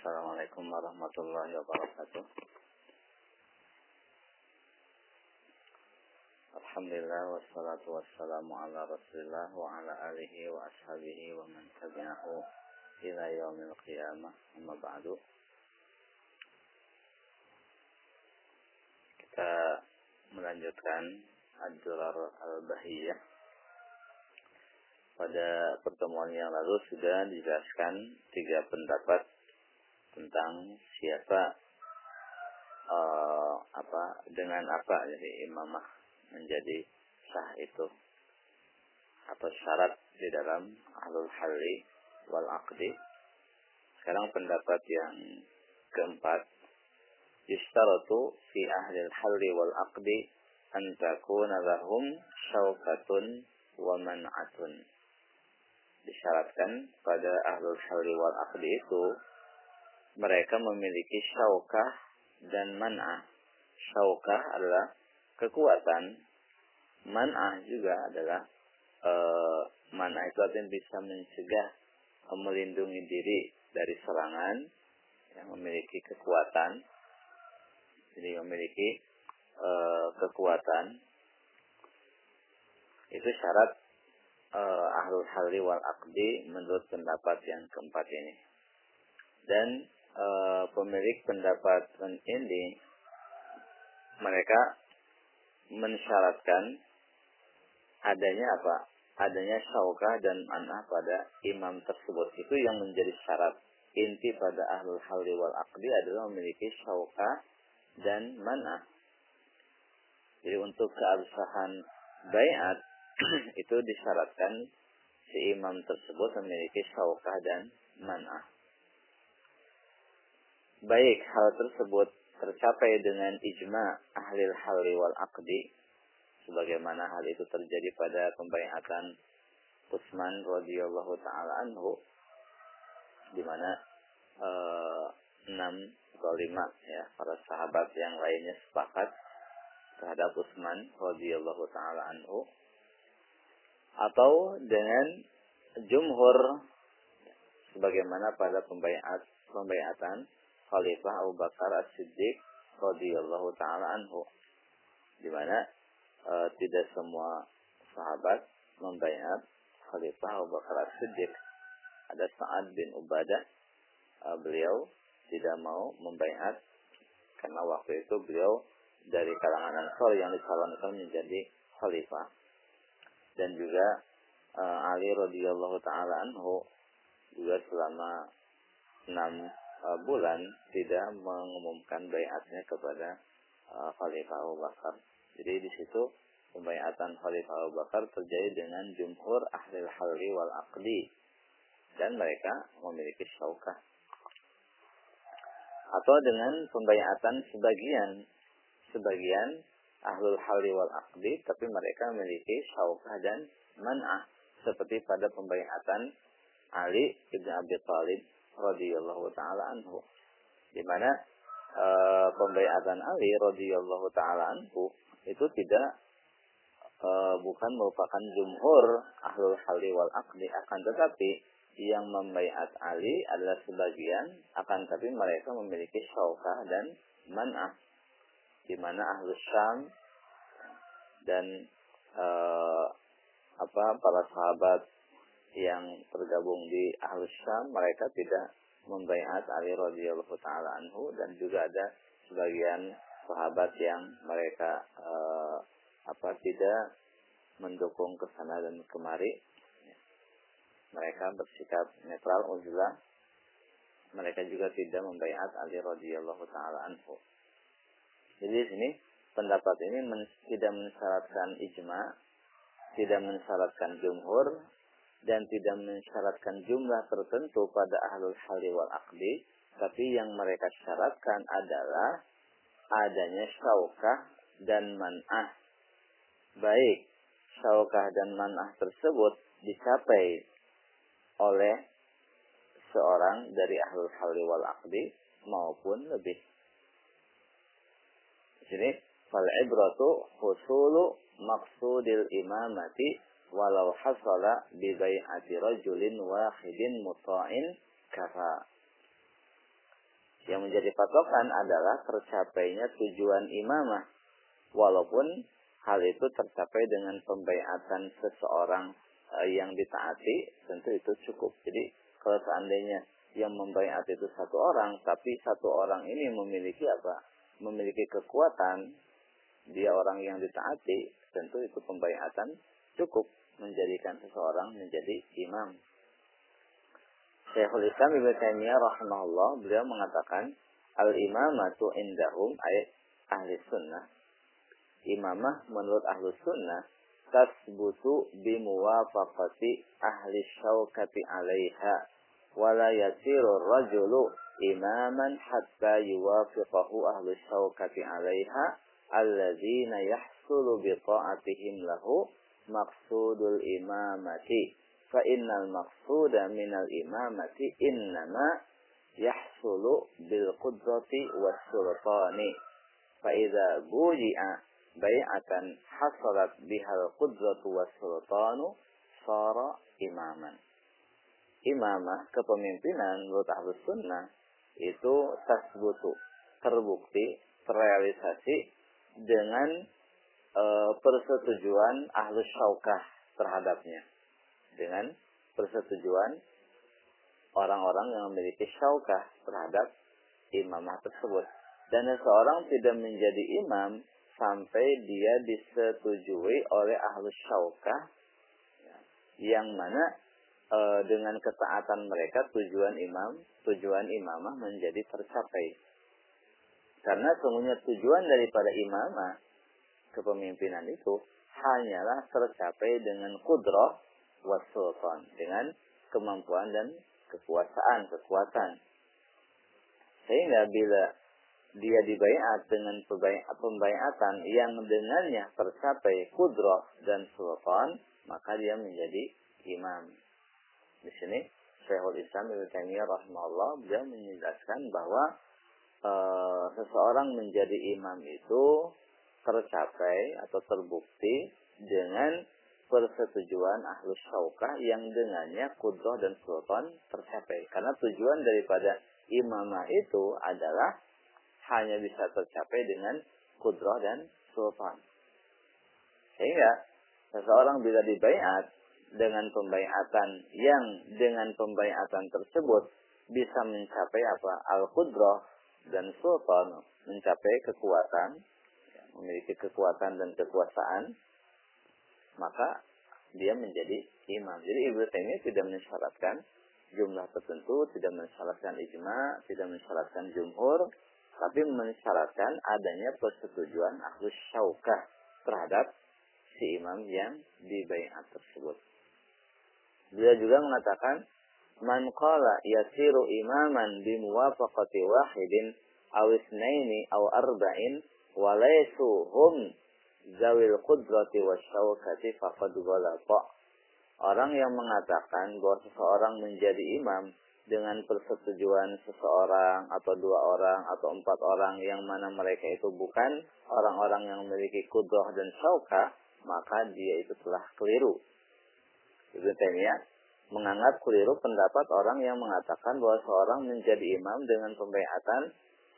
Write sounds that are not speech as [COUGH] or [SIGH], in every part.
Assalamualaikum warahmatullahi wabarakatuh. Alhamdulillah wassalatu wassalamu ala Rasulillah wa ala alihi wa ashabihi wa man tabi'ahu ila yaumil qiyamah. Amma ba'du. Kita melanjutkan Ad-Durar Al-Bahiyah. Pada pertemuan yang lalu sudah dijelaskan tiga pendapat tentang siapa uh, apa dengan apa jadi imamah menjadi sah itu atau syarat di dalam ahlul halli wal aqdi. Sekarang pendapat yang keempat yustaratu fi ahli halli wal aqdi an takuna lahum syaukatun wa man'atun. Disyaratkan pada ahlul halli wal aqdi itu mereka memiliki syaukah dan man'ah. Syaukah adalah kekuatan, man'ah juga adalah e, man'ah itu artinya bisa mencegah, melindungi diri dari serangan yang memiliki kekuatan. Jadi memiliki e, kekuatan. Itu syarat e, ahlul halli wal aqdi menurut pendapat yang keempat ini. Dan e, pemilik pendapat ini mereka mensyaratkan adanya apa? Adanya syaukah dan manah pada imam tersebut. Itu yang menjadi syarat inti pada ahlul halli wal aqdi adalah memiliki syaukah dan manah. Jadi untuk keabsahan bayat [CLEARS THROAT] itu disyaratkan si imam tersebut memiliki syaukah dan manah. Baik hal tersebut tercapai dengan ijma ahli halli wal aqdi. Sebagaimana hal itu terjadi pada pembayatan Utsman radhiyallahu taala anhu di mana eh, enam atau lima ya para sahabat yang lainnya sepakat terhadap Utsman radhiyallahu taala anhu atau dengan jumhur sebagaimana pada pembayat pembayatan Khalifah Abu Bakar As-Siddiq radhiyallahu taala anhu. Di mana e, tidak semua sahabat membayar Khalifah Abu Bakar As-Siddiq. Ada Sa'ad bin Ubadah e, beliau tidak mau membayar. Karena waktu itu beliau dari kalangan Ansar yang dicalonkan menjadi khalifah. Dan juga e, Ali radhiyallahu taala anhu juga selama enam uh, bulan tidak mengumumkan bayatnya kepada uh, Khalifah Abu Bakar. Jadi di situ pembayatan Khalifah Abu Bakar terjadi dengan jumhur ahli halli wal aqdi dan mereka memiliki syaukah. Atau dengan pembayatan sebagian sebagian ahlul halli wal aqdi tapi mereka memiliki syaukah dan man'ah seperti pada pembayatan Ali ibn Abi Thalib radhiyallahu taala anhu. Di mana e, pembayatan Ali radhiyallahu taala anhu itu tidak e, bukan merupakan jumhur ahlul halli wal aqdi akan tetapi yang membaiat Ali adalah sebagian akan tapi mereka memiliki syaukah dan man'ah. Di mana ahlus Syam dan e, apa para sahabat yang tergabung di Ahlus Syam mereka tidak membaiat Ali radhiyallahu taala anhu dan juga ada sebagian sahabat yang mereka uh, apa tidak mendukung ke sana dan kemari. Mereka bersikap netral uzlah mereka juga tidak membaiat Ali radhiyallahu taala anhu. Jadi di sini pendapat ini men tidak mensyaratkan ijma tidak mensyaratkan jumhur dan tidak mensyaratkan jumlah tertentu pada ahlul halli wal aqdi, tapi yang mereka syaratkan adalah adanya syaukah dan man'ah. Baik, syaukah dan man'ah tersebut dicapai oleh seorang dari ahlul halli wal aqdi maupun lebih. Di sini, fal ibratu husulu maksudil imamati walau hasala bi bai'ati rajulin wahidin muta'in kafa. Yang menjadi patokan adalah tercapainya tujuan imamah. Walaupun hal itu tercapai dengan pembaiatan seseorang uh, yang ditaati, tentu itu cukup. Jadi kalau seandainya yang membaiat itu satu orang, tapi satu orang ini memiliki apa? Memiliki kekuatan, dia orang yang ditaati, tentu itu pembaiatan cukup menjadikan seseorang menjadi imam. Syekhul Islam Ibnu Taimiyah rahimahullah beliau mengatakan al imamatu indahum ayat ahli sunnah. Imamah menurut ahli sunnah tasbutu bimuwafaqati ahli syaukati alaiha wala yasiru rajulu imaman hatta yuwafiqahu ahli syaukati alaiha alladzina yahsulu bi ta'atihim lahu maqsudul imamati. Fa innal maqsuda minal imamati innama yahsulu bil qudrati was sultani. Fa idza buji'a bai'atan hasalat bihal qudratu was sultanu sara imaman. Imamah kepemimpinan menurut ahlus sunnah itu tasbutu terbukti terrealisasi dengan e, persetujuan ahlus syaukah terhadapnya dengan persetujuan orang-orang yang memiliki syaukah terhadap imamah tersebut. Dan seseorang tidak menjadi imam sampai dia disetujui oleh ahlus syaukah yang mana e, dengan ketaatan mereka tujuan imam, tujuan imamah menjadi tercapai. Karena semuanya tujuan daripada imamah kepemimpinan itu hanyalah tercapai dengan kudroh wasultan dengan kemampuan dan kekuasaan, kekuatan. Sehingga bila dia dibayat dengan pembayatan yang dengannya tercapai kudroh dan sultan, maka dia menjadi imam. Di sini Syekhul Islam Ibnu Taimiyah rahimahullah beliau menjelaskan bahwa e, seseorang menjadi imam itu tercapai atau terbukti dengan persetujuan ahlus syaukah yang dengannya kudroh dan sultan tercapai. Karena tujuan daripada imamah itu adalah hanya bisa tercapai dengan kudroh dan sultan. Sehingga seseorang bila dibayat dengan pembayatan yang dengan pembayatan tersebut bisa mencapai apa? Al-Qudroh dan Sultan mencapai kekuatan, memiliki kekuatan dan kekuasaan maka dia menjadi imam. Jadi Ibnu Taimiyah tidak mensyaratkan jumlah tertentu, tidak mensyaratkan ijma, tidak mensyaratkan jumhur, tapi mensyaratkan adanya persetujuan ahlus syaukah terhadap si imam yang dibayat tersebut. Dia juga mengatakan, Man qala yasiru imaman bimuwafaqati wahidin awisnaini aw arba'in walaysu hum zawil qudrati wasyaukati faqad ghalata. Orang yang mengatakan bahwa seseorang menjadi imam dengan persetujuan seseorang atau dua orang atau empat orang yang mana mereka itu bukan orang-orang yang memiliki kudrah dan syauka, maka dia itu telah keliru. Ibnu Taimiyah menganggap keliru pendapat orang yang mengatakan bahwa seorang menjadi imam dengan pembayatan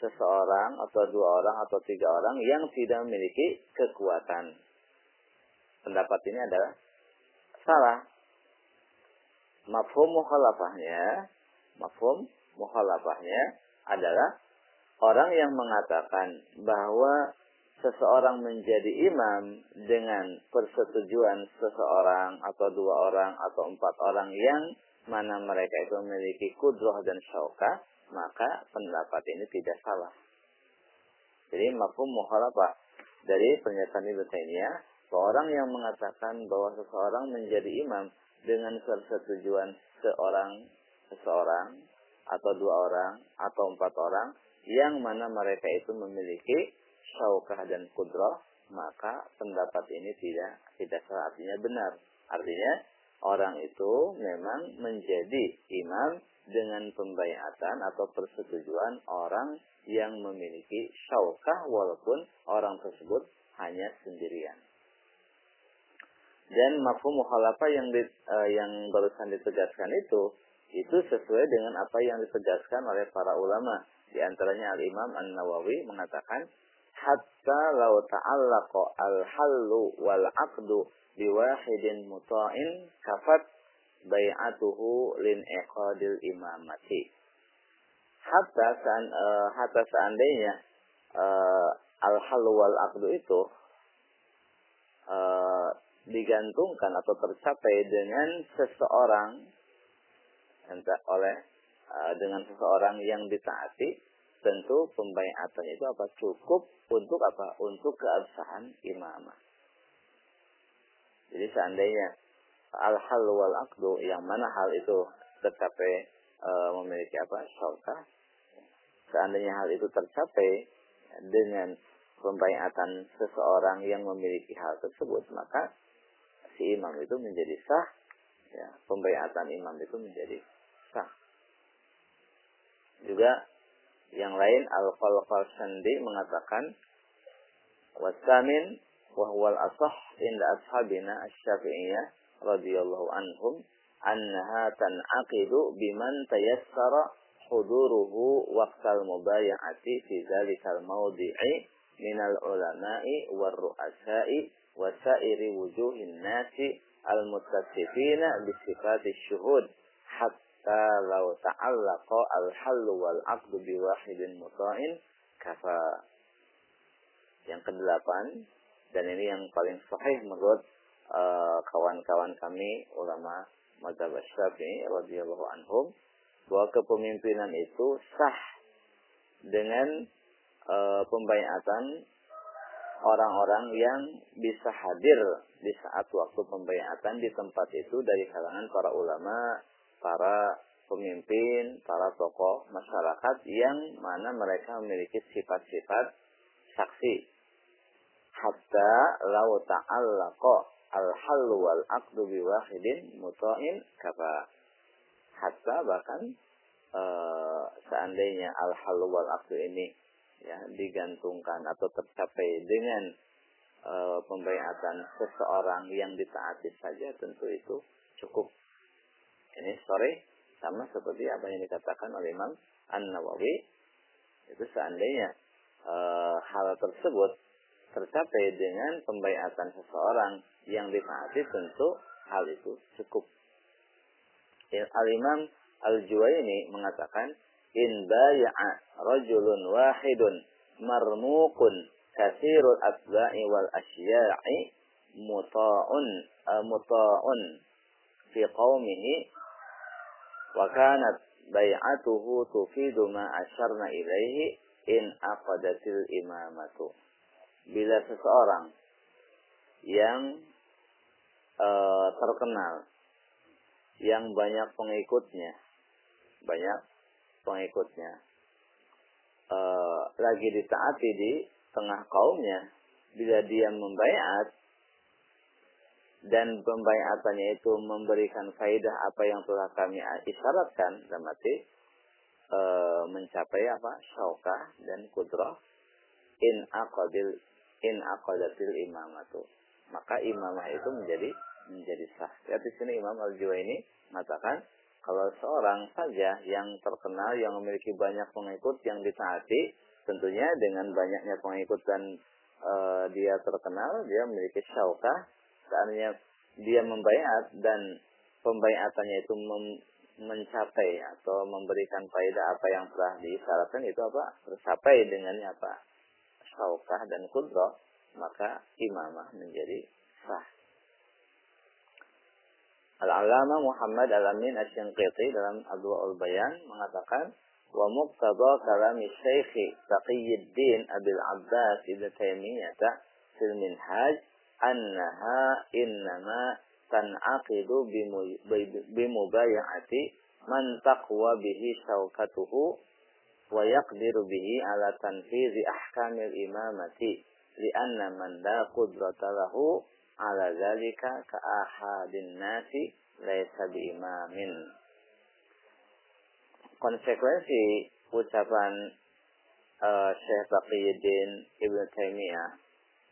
seseorang atau dua orang atau tiga orang yang tidak memiliki kekuatan. Pendapat ini adalah salah. Mafhum mukhalafahnya, mafhum mukhalafahnya adalah orang yang mengatakan bahwa seseorang menjadi imam dengan persetujuan seseorang atau dua orang atau empat orang yang mana mereka itu memiliki kudroh dan syauka, maka pendapat ini tidak salah. Jadi mafhum mukhalafah dari pernyataan Ibnu Taimiyah bahwa orang yang mengatakan bahwa seseorang menjadi imam dengan persetujuan seorang seseorang atau dua orang atau empat orang yang mana mereka itu memiliki syaukah dan kudroh maka pendapat ini tidak tidak salah artinya benar artinya orang itu memang menjadi imam dengan pembayatan atau persetujuan orang yang memiliki syaukah walaupun orang tersebut hanya sendirian. Dan mafhum mukhalafah yang di, uh, yang barusan ditegaskan itu Itu sesuai dengan apa yang ditegaskan oleh para ulama. Di antaranya Al-Imam An-Nawawi mengatakan, Hatta lau ta'allaqa al-hallu wal-aqdu biwahidin muta'in kafat bay'atuhu lin iqadil imamati. Hatta, sean, uh, hatta seandainya uh, al-hallu wal-aqdu itu uh, digantungkan atau tercapai dengan seseorang entah oleh uh, dengan seseorang yang ditaati tentu pembayatan itu apa? Cukup untuk apa? Untuk keabsahan imamah. Jadi seandainya al hal wal akdu yang mana hal itu tercapai uh, memiliki apa? Syauka seandainya hal itu tercapai dengan pembayatan seseorang yang memiliki hal tersebut maka si imam itu menjadi sah, ya, pembayatan imam itu menjadi sah. Juga yang lain Al-Qalqal Sandi mengatakan wasamin wahwal asah inda ashabina asy-syafi'iyah radhiyallahu anhum annaha tan'aqidu biman tayassara huduruhu waqtal mubaya'ati fi dzalikal mawdi'i minal ulama'i war ru'asa'i wasairi wujuhin nasi al-muttasifina bisifati syuhud hatta law ta'allaqa al-hallu wal aqdu biwahidin muta'in kafa. Yang kedelapan dan ini yang paling sahih menurut kawan-kawan uh, kami ulama mazhab Syafi'i radhiyallahu anhum bahwa kepemimpinan itu sah dengan uh, pembayatan orang-orang yang bisa hadir di saat waktu pembayatan di tempat itu dari kalangan para ulama, para pemimpin, para tokoh masyarakat yang mana mereka memiliki sifat-sifat saksi. Hatta lau ta'allaqa al-hallu wal aqdu biwahidin muta'in kaba. Hatta bahkan uh, seandainya al-hallu wal aqdu ini ya digantungkan atau tercapai dengan e, pembayatan seseorang yang ditaati saja tentu itu cukup. Ini sore sama seperti apa yang dikatakan oleh Imam An Nawawi itu seandainya e, hal tersebut tercapai dengan pembayatan seseorang yang ditaati tentu hal itu cukup. Al Imam Al Juwaini mengatakan in baya'a rajulun wahidun marmukun kasirul asba'i wal asya'i muta'un uh, muta'un fi qaumihi wa kanat bay'atuhu tufidu ma asyarna ilaihi in aqadatil imamatu bila seseorang yang uh, terkenal yang banyak pengikutnya banyak pengikutnya e, lagi ditaati di tengah kaumnya bila dia membayat dan pembayatannya itu memberikan faidah apa yang telah kami isyaratkan dalam arti e, mencapai apa? Syaukah dan kudrah in aqadil in aqadatil imamatu. Maka imamah itu menjadi menjadi sah. Ya di sini Imam Al-Juwaini mengatakan kalau seorang saja yang terkenal, yang memiliki banyak pengikut yang ditaati, tentunya dengan banyaknya pengikut dan e, dia terkenal, dia memiliki syaukah, seandainya dia membayat dan pembayatannya itu mem, mencapai atau memberikan faedah apa yang telah disyaratkan itu apa? Tercapai dengan apa syaukah dan kudroh maka imamah menjadi sah Al-Alama Muhammad Alamin Asy-Syanqiti dalam Adwa'ul Bayan mengatakan wa muqtada kalami Syekh Taqiyuddin Abil Abbas Ibnu Taimiyah fil Minhaj annaha innama tan'aqidu bimubayati man taqwa bihi syawkatuhu wa yaqdiru bihi ala tanfizi ahkamil imamati li'anna man la qudrata lahu ala zalika ka ahadin nasi laisa imamin. Konsekuensi ucapan uh, Syekh Baqiyuddin Ibn Taimiyah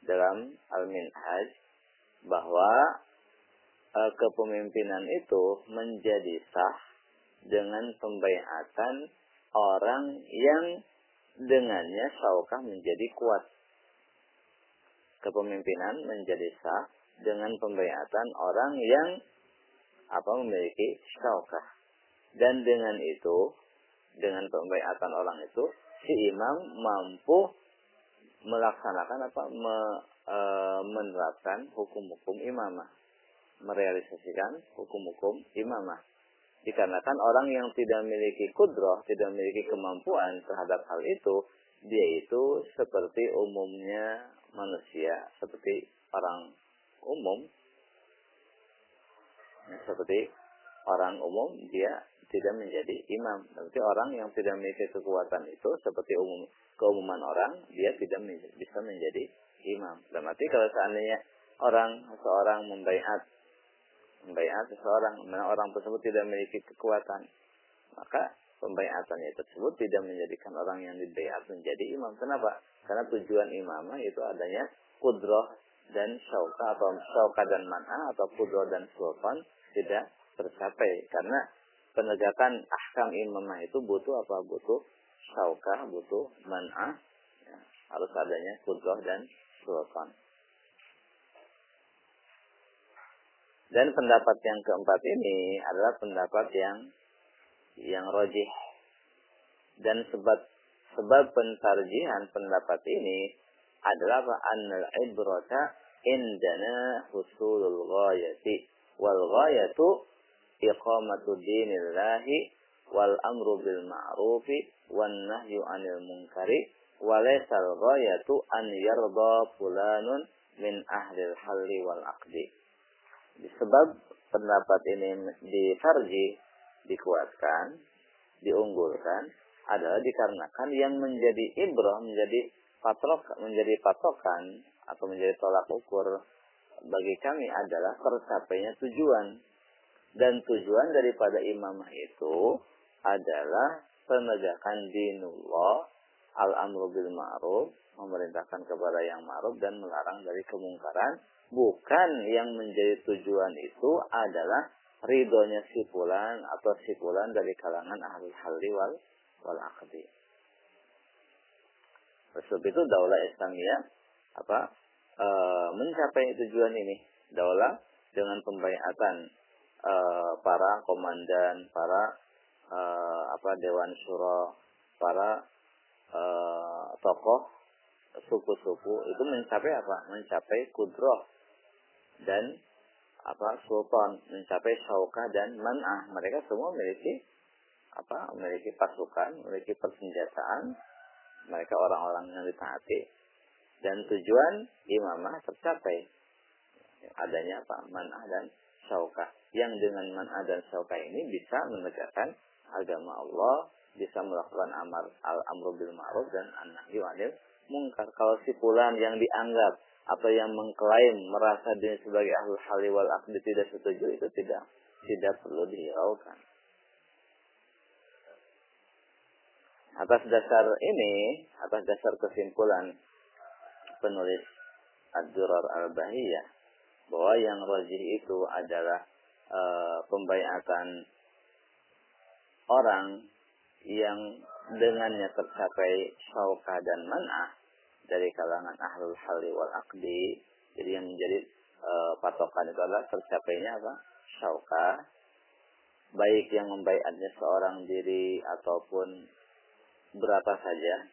dalam Al-Minhaj bahwa uh, kepemimpinan itu menjadi sah dengan pembayatan orang yang dengannya syaukah menjadi kuat. Kepemimpinan menjadi sah dengan pembayatan orang yang apa memiliki syaukah. Dan dengan itu, dengan pembayatan orang itu, si imam mampu melaksanakan apa me, e, menerapkan hukum-hukum imamah merealisasikan hukum-hukum imamah dikarenakan orang yang tidak memiliki kudroh tidak memiliki kemampuan terhadap hal itu dia itu seperti umumnya manusia seperti orang umum seperti orang umum dia tidak menjadi imam. Berarti orang yang tidak memiliki kekuatan itu seperti umum keumuman orang, dia tidak bisa menjadi imam. Dan berarti kalau seandainya orang seorang membaiat membaiat seseorang, mana orang tersebut tidak memiliki kekuatan, maka pembaiatannya tersebut tidak menjadikan orang yang dibaiat menjadi imam. Kenapa? Karena tujuan imamah itu adanya kudroh dan syauka atau syauka dan man'a atau kudroh dan sultan tidak tercapai karena penegakan ahkam imamah itu butuh apa? Butuh syaukah, butuh man'ah. Ya, harus adanya kudroh dan sultan. Dan pendapat yang keempat ini adalah pendapat yang yang rojih. Dan sebab sebab pentarjihan pendapat ini adalah apa? Ibrata indana husulul ghayati wal ghayatu iqamatu dinillahi wal amru bil ma'rufi wan nahyu 'anil munkari wa laysal ghayatu an yarda fulanun min ahli halli wal aqdi. Sebab pendapat ini difarji, dikuatkan, diunggulkan adalah dikarenakan yang menjadi ibrah, menjadi patok, menjadi patokan atau menjadi tolak ukur bagi kami adalah tercapainya tujuan dan tujuan daripada imamah itu adalah penegakan dinullah, al-amru bil ma'ruf, memerintahkan kepada yang ma'ruf dan melarang dari kemungkaran. Bukan yang menjadi tujuan itu adalah ridhonya si fulan atau si fulan dari kalangan ahli halli wal, wal akdi. Sebab itu daulah Islamiyah apa e, mencapai tujuan ini. Daulah dengan pembayatan uh, para komandan, para uh, apa dewan syuro, para uh, tokoh suku-suku itu mencapai apa? Mencapai kudroh dan apa sultan mencapai syaukah dan man'ah. Mereka semua memiliki apa memiliki pasukan memiliki persenjataan. Mereka orang-orang yang ditaati. Dan tujuan imamah tercapai. Adanya apa man'ah dan syaukah. Yang dengan man'a dan syauka ini bisa menegakkan agama Allah, bisa melakukan amar al-amru bil ma'ruf dan an-nahyu 'anil munkar. Kalau si fulan yang dianggap atau yang mengklaim merasa dia sebagai ahli hali wal aqdi tidak setuju itu tidak tidak perlu dihiraukan. Atas dasar ini, atas dasar kesimpulan penulis Ad-Durar Al-Bahiyah bahwa yang rajih itu adalah e, pembayatan orang yang dengannya tercapai syauka dan man'ah dari kalangan ahlul hali wal akdi. Jadi yang menjadi e, patokan itu adalah tercapainya apa? Syauka. Baik yang membaikannya seorang diri ataupun berapa saja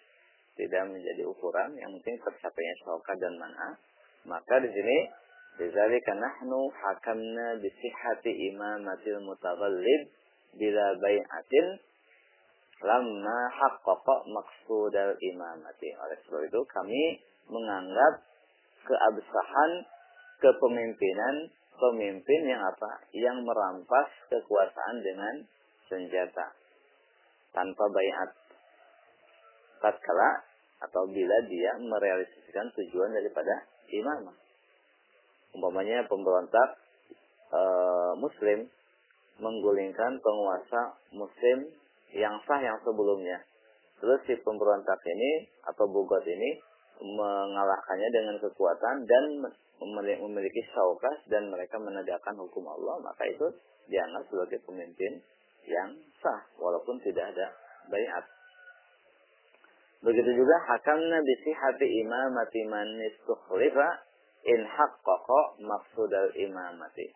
tidak menjadi ukuran yang penting tercapainya syauka dan mana maka di sini dari karena nu hakamna bisihhati imamatil mutaghallib bila bai'atin lama haqqaqa maqsudal imamati. Oleh sebab itu kami menganggap keabsahan kepemimpinan pemimpin yang apa? Yang merampas kekuasaan dengan senjata tanpa bayat. Tatkala atau bila dia merealisasikan tujuan daripada imamah umpamanya pemberontak e, muslim menggulingkan penguasa muslim yang sah yang sebelumnya. Terus si pemberontak ini atau bugot ini mengalahkannya dengan kekuatan dan memiliki syaukas dan mereka menegakkan hukum Allah, maka itu dianggap sebagai pemimpin yang sah walaupun tidak ada bayat. Begitu juga hakamna hati imamati man istukhlifa in haqqaqa maqsudal imamati.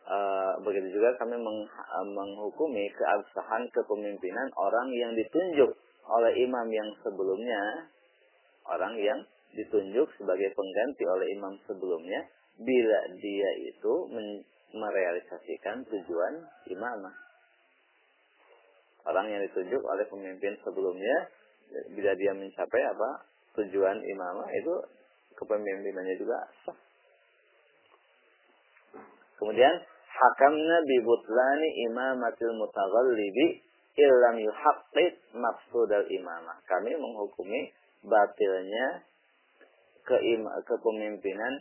Uh, begitu juga kami meng, uh, menghukumi keabsahan kepemimpinan orang yang ditunjuk oleh imam yang sebelumnya, orang yang ditunjuk sebagai pengganti oleh imam sebelumnya, bila dia itu merealisasikan tujuan imamah. Orang yang ditunjuk oleh pemimpin sebelumnya, bila dia mencapai apa tujuan imamah itu kepemimpinannya juga sah. Kemudian hakamna bi butlani imamatil mutaghallibi illam yuhaqqiq maqsudal imamah. Kami menghukumi batilnya kepemimpinan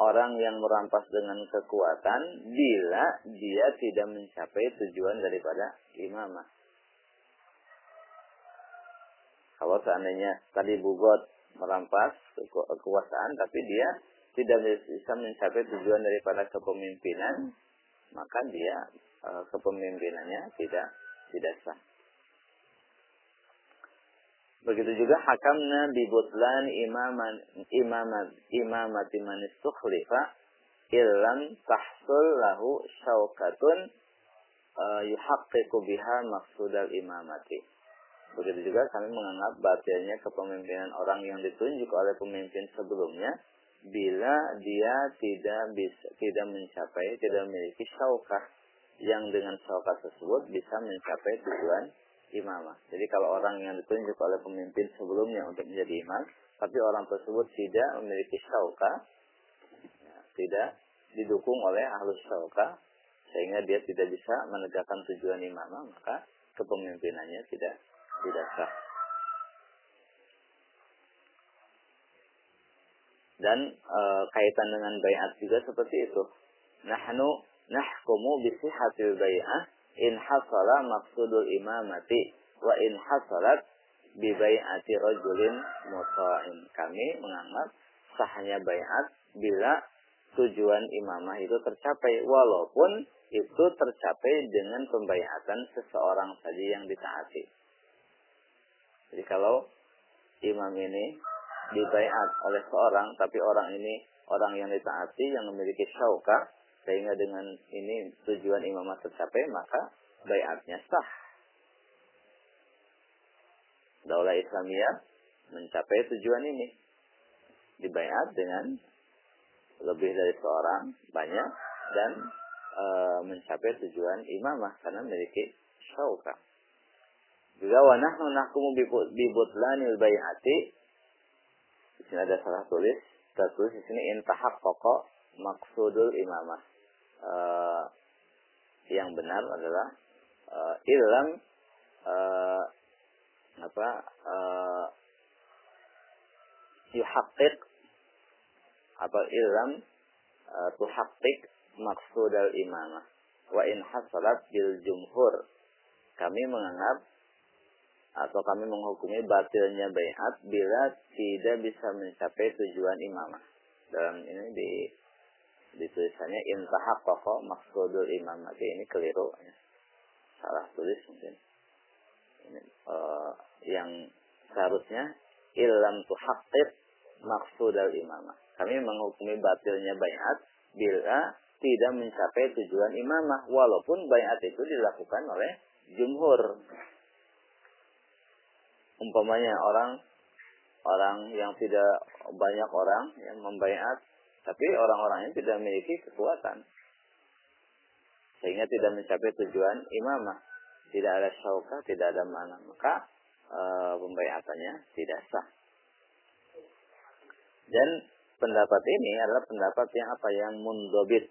orang yang merampas dengan kekuatan bila dia tidak mencapai tujuan daripada imamah. Kalau seandainya tadi Bugot merampas kekuasaan tapi dia tidak bisa mencapai tujuan daripada kepemimpinan, maka dia eh, kepemimpinannya tidak tidak sah. Begitu juga hakamna bi butlan imaman imamat imamati man istukhlifa illam tahsul lahu syaukatun uh, yuhaqqiqu biha maksudal imamati. Begitu juga kami menganggap batilnya kepemimpinan orang yang ditunjuk oleh pemimpin sebelumnya bila dia tidak bisa tidak mencapai tidak memiliki syaukah yang dengan syaukah tersebut bisa mencapai tujuan imamah. Jadi kalau orang yang ditunjuk oleh pemimpin sebelumnya untuk menjadi imam, tapi orang tersebut tidak memiliki syauka, ya, tidak didukung oleh ahlus syauka, sehingga dia tidak bisa menegakkan tujuan imamah, maka kepemimpinannya tidak tidak sah. Dan e, kaitan dengan bayat juga seperti itu. Nahnu nahkumu bisihatil bay'ah in hasala maksudul imamati wa in hasalat bi bai'ati rajulin muta'in. Kami menganggap sahnya bayat bila tujuan imamah itu tercapai walaupun itu tercapai dengan pembayatan seseorang saja yang ditaati. Jadi kalau imam ini dibayat oleh seorang tapi orang ini orang yang ditaati yang memiliki syaukah sehingga dengan ini tujuan imamah tercapai, maka bayatnya sah. Daulah Islamiyah mencapai tujuan ini. Dibayat dengan lebih dari seorang, banyak, dan e, mencapai tujuan imamah karena memiliki syauka. Juga wanah nahkumu bibutlanil bayati. Di sini ada salah tulis. Tertulis di sini intahak pokok maksudul imamah. Uh, yang benar adalah uh, ilm uh, apa uh, yuhaqqiq apa ilm uh, tuhaqqiq maksud al imamah. Wa in hasalat bil jumhur. Kami menganggap atau kami menghukumi batilnya bayat bila tidak bisa mencapai tujuan imamah. Dalam ini di di tulisannya intahak koko maksudul imamati ini keliru. Ya. salah tulis mungkin. Ini, uh, yang seharusnya ilam tuhaqqib maksudul imamah. Kami menghukumi batilnya bayat bila tidak mencapai tujuan imamah walaupun bayat itu dilakukan oleh jumhur umpamanya orang orang yang tidak banyak orang yang membayat tapi orang-orang ini tidak memiliki kekuatan. Sehingga tidak mencapai tujuan imamah. Tidak ada syaukah, tidak ada mana. Maka e, pembayatannya tidak sah. Dan pendapat ini adalah pendapat yang apa yang mundobit,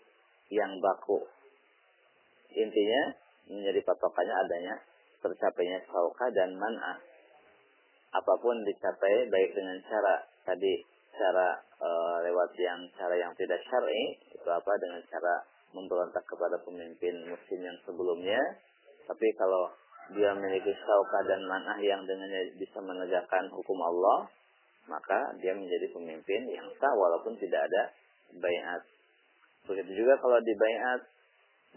yang baku. Intinya menjadi patokannya adanya tercapainya syaukah dan man'ah. Apa pun dicapai baik dengan cara tadi cara e, lewat yang cara yang tidak syar'i itu apa dengan cara memberontak kepada pemimpin muslim yang sebelumnya. Tapi kalau dia memiliki syauka dan manah yang dengannya bisa menegakkan hukum Allah maka dia menjadi pemimpin yang sah walaupun tidak ada bayat. Begitu juga kalau di bayat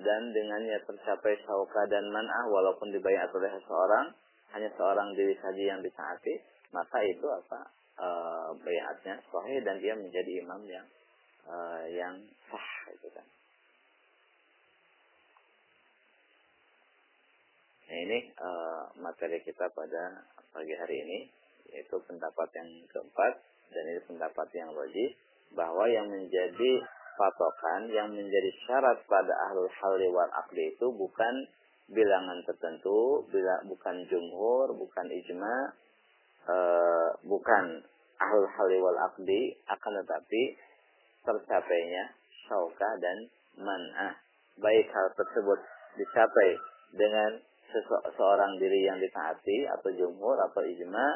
dan dengannya tercapai syauka dan man'ah walaupun dibayar oleh seseorang hanya seorang diri saja yang ditaati maka itu apa e, bayatnya sahih dan dia menjadi imam yang e, yang sah itu kan. Nah ini e, materi kita pada pagi hari ini yaitu pendapat yang keempat dan ini pendapat yang wajib bahwa yang menjadi patokan yang menjadi syarat pada ahlul halli wal akdi itu bukan bilangan tertentu, bila, bukan jumhur, bukan ijma, e, bukan ahlul halli wal akdi, akan tetapi tercapainya syauka dan man'ah. Baik hal tersebut dicapai dengan seseorang diri yang ditaati atau jumhur atau ijma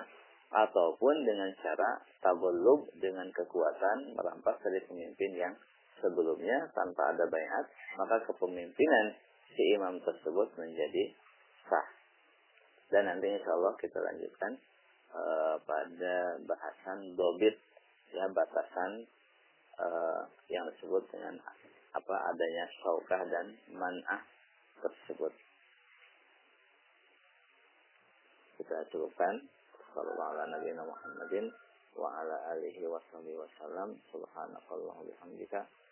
ataupun dengan cara tabulub dengan kekuatan merampas dari pemimpin yang sebelumnya tanpa ada bayat, maka kepemimpinan si imam tersebut menjadi sah. Dan nanti insya Allah kita lanjutkan uh, pada bahasan dobit, ya batasan uh, yang disebut dengan apa adanya saukah dan man'ah tersebut. Kita cukupkan. Sallallahu alaihi Muhammadin wa ala alihi wa sallam.